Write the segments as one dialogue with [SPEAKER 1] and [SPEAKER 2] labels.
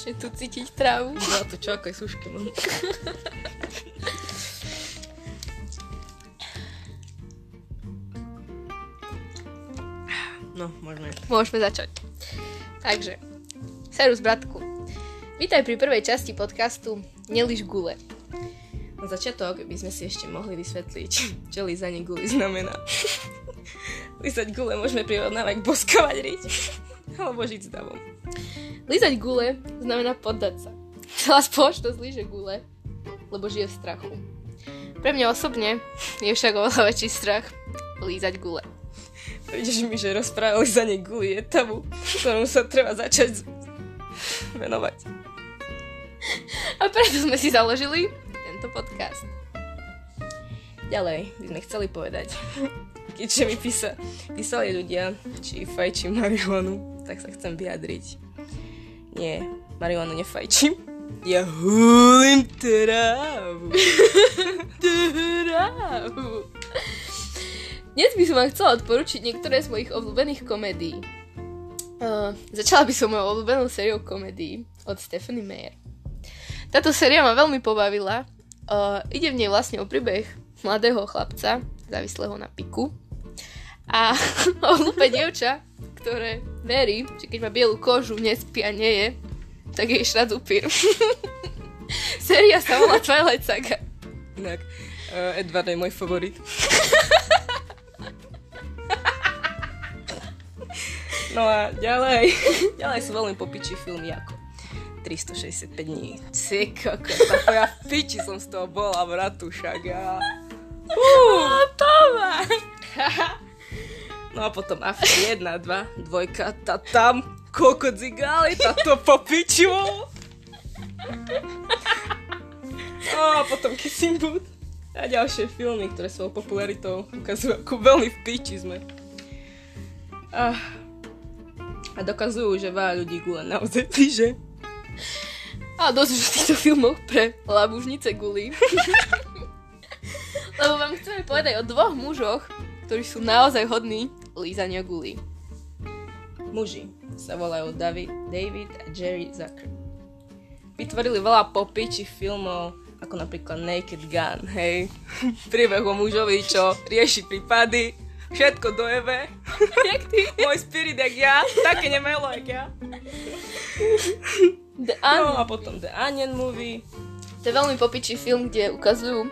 [SPEAKER 1] strašne tu cítiť trávu.
[SPEAKER 2] Ja to čakaj, sušky mám. No, môžeme.
[SPEAKER 1] Môžeme začať. Takže, serus bratku. Vítaj pri prvej časti podcastu Neliš gule.
[SPEAKER 2] Na začiatok by sme si ešte mohli vysvetliť, čo lízanie guly znamená. Lízať gule môžeme prirovnávať k boskavať riť. Alebo žiť s davom.
[SPEAKER 1] Lízať gule znamená poddať sa. Celá spoločnosť líže gule, lebo žije v strachu. Pre mňa osobne je však oveľa väčší strach lízať gule.
[SPEAKER 2] Vidíš mi, že rozpráva o lízanie guly je tabu, ktorom sa treba začať venovať.
[SPEAKER 1] A preto sme si založili tento podcast.
[SPEAKER 2] Ďalej by sme chceli povedať, keďže mi písa, písali ľudia, či fajčím marihuanu, tak sa chcem vyjadriť. Nie, marihuanu nefajčím. Ja húlim trávu.
[SPEAKER 1] Trávu. Dnes by som vám chcela odporučiť niektoré z mojich obľúbených komédií. Uh, začala by som mojou obľúbenou sériou komédií od Stephanie Meyer. Táto séria ma veľmi pobavila. Uh, ide v nej vlastne o príbeh mladého chlapca, závislého na piku. A hlúpe dievča, ktoré verí, že keď má bielu kožu, nespí a nie je, tak jej šrad upír. Séria sa volá Twilight Saga.
[SPEAKER 2] Inak, uh, Edward je môj favorit. No a ďalej, ďalej sú veľmi popiči filmy ako 365 dní. Ty koko, tako ja v piči som z toho bola, vratušak. Ja. Uh,
[SPEAKER 1] to má.
[SPEAKER 2] No a potom After 1, 2, dvojka, tá tam, koľko dzigáli, táto po piču. No a potom Kissing Booth. A ďalšie filmy, ktoré svojou popularitou ukazujú, ako veľmi v piči sme. A, a dokazujú, že veľa ľudí gule naozaj píže.
[SPEAKER 1] A dosť už v týchto filmoch pre labužnice guli. Lebo vám chceme povedať o dvoch mužoch, ktorí sú naozaj hodní lízania guli.
[SPEAKER 2] Muži sa volajú David, David a Jerry Zucker. Vytvorili veľa popiči filmov, ako napríklad Naked Gun, hej. Príbeh o mužovi, čo rieši prípady, všetko dojebe.
[SPEAKER 1] Jak ty?
[SPEAKER 2] Môj spirit jak ja, také nemelo jak ja.
[SPEAKER 1] The
[SPEAKER 2] No
[SPEAKER 1] Onion.
[SPEAKER 2] a potom The Onion Movie.
[SPEAKER 1] To je veľmi popičí film, kde ukazujú,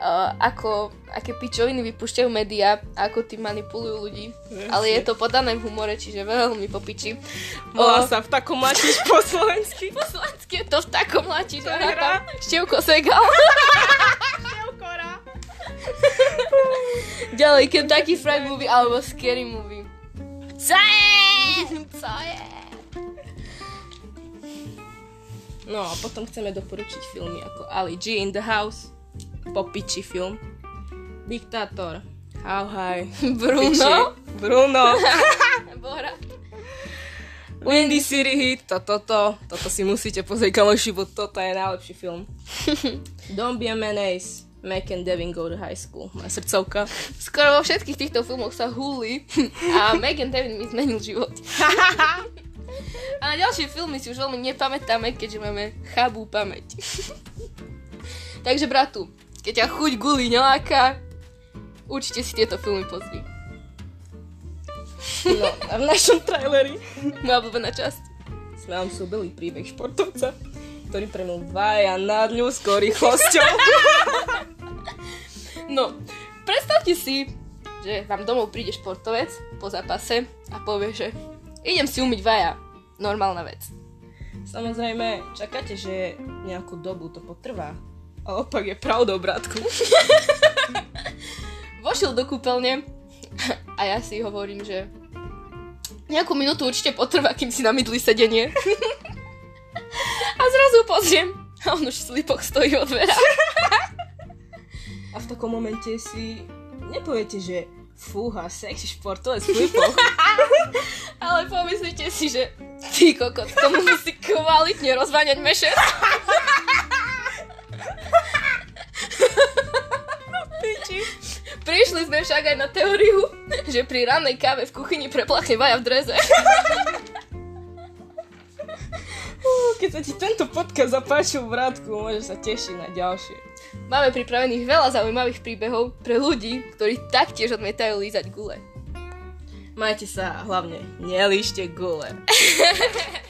[SPEAKER 1] uh, ako, aké pičoviny vypúšťajú médiá a ako tým manipulujú ľudí.
[SPEAKER 2] Jasne.
[SPEAKER 1] Ale je to podané v humore, čiže veľmi popičí.
[SPEAKER 2] Volá
[SPEAKER 1] O-
[SPEAKER 2] sa v takom mladíš po slovensky.
[SPEAKER 1] Po slovensky je to v takom tam Števko Segal. Ďalej, Kentucky Fried Movie alebo Scary Movie. Co je? Co je?
[SPEAKER 2] No a potom chceme doporučiť filmy ako Ali G in the House, Popiči film, Diktátor, How High,
[SPEAKER 1] Bruno.
[SPEAKER 2] Piči, Bruno,
[SPEAKER 1] Bora.
[SPEAKER 2] Windy City Hit, toto, toto, toto si musíte pozrieť, kamoši, bo toto je najlepší film. Don't be a menace, Mac and Devin go to high school, moja srdcovka.
[SPEAKER 1] Skoro vo všetkých týchto filmoch sa húli a Megan Devin mi zmenil život. A na ďalšie filmy si už veľmi nepamätáme, keďže máme chabú pamäť. Takže bratu, keď ťa chuť guli neláka, určite si tieto filmy pozri.
[SPEAKER 2] No a v našom traileri
[SPEAKER 1] Moja obľúbená časť.
[SPEAKER 2] sme vám súbili príbeh športovca, ktorý premenil dvaja nad ľudskou rýchlosťou.
[SPEAKER 1] No, predstavte si, že vám domov príde športovec po zápase a povie, že idem si umyť vaja. Normálna vec.
[SPEAKER 2] Samozrejme, čakáte, že nejakú dobu to potrvá. A opak je pravdou, bratku.
[SPEAKER 1] Vošiel do kúpeľne a ja si hovorím, že nejakú minútu určite potrvá, kým si namydli sedenie. A zrazu pozriem a on už v slipoch stojí od dverách.
[SPEAKER 2] A v takom momente si nepoviete, že fúha, sexy športovec v flipoch.
[SPEAKER 1] Ale pomyslíte si, že ty kokot, tomu musí kvalitne rozváňať mešec. Prišli sme však aj na teóriu, že pri rannej káve v kuchyni preplachne vaja v dreze.
[SPEAKER 2] keď sa ti tento podcast zapáčil, bratku, môže sa tešiť na ďalšie.
[SPEAKER 1] Máme pripravených veľa zaujímavých príbehov pre ľudí, ktorí taktiež odmietajú lízať gule.
[SPEAKER 2] Majte sa hlavne nelíšte gule.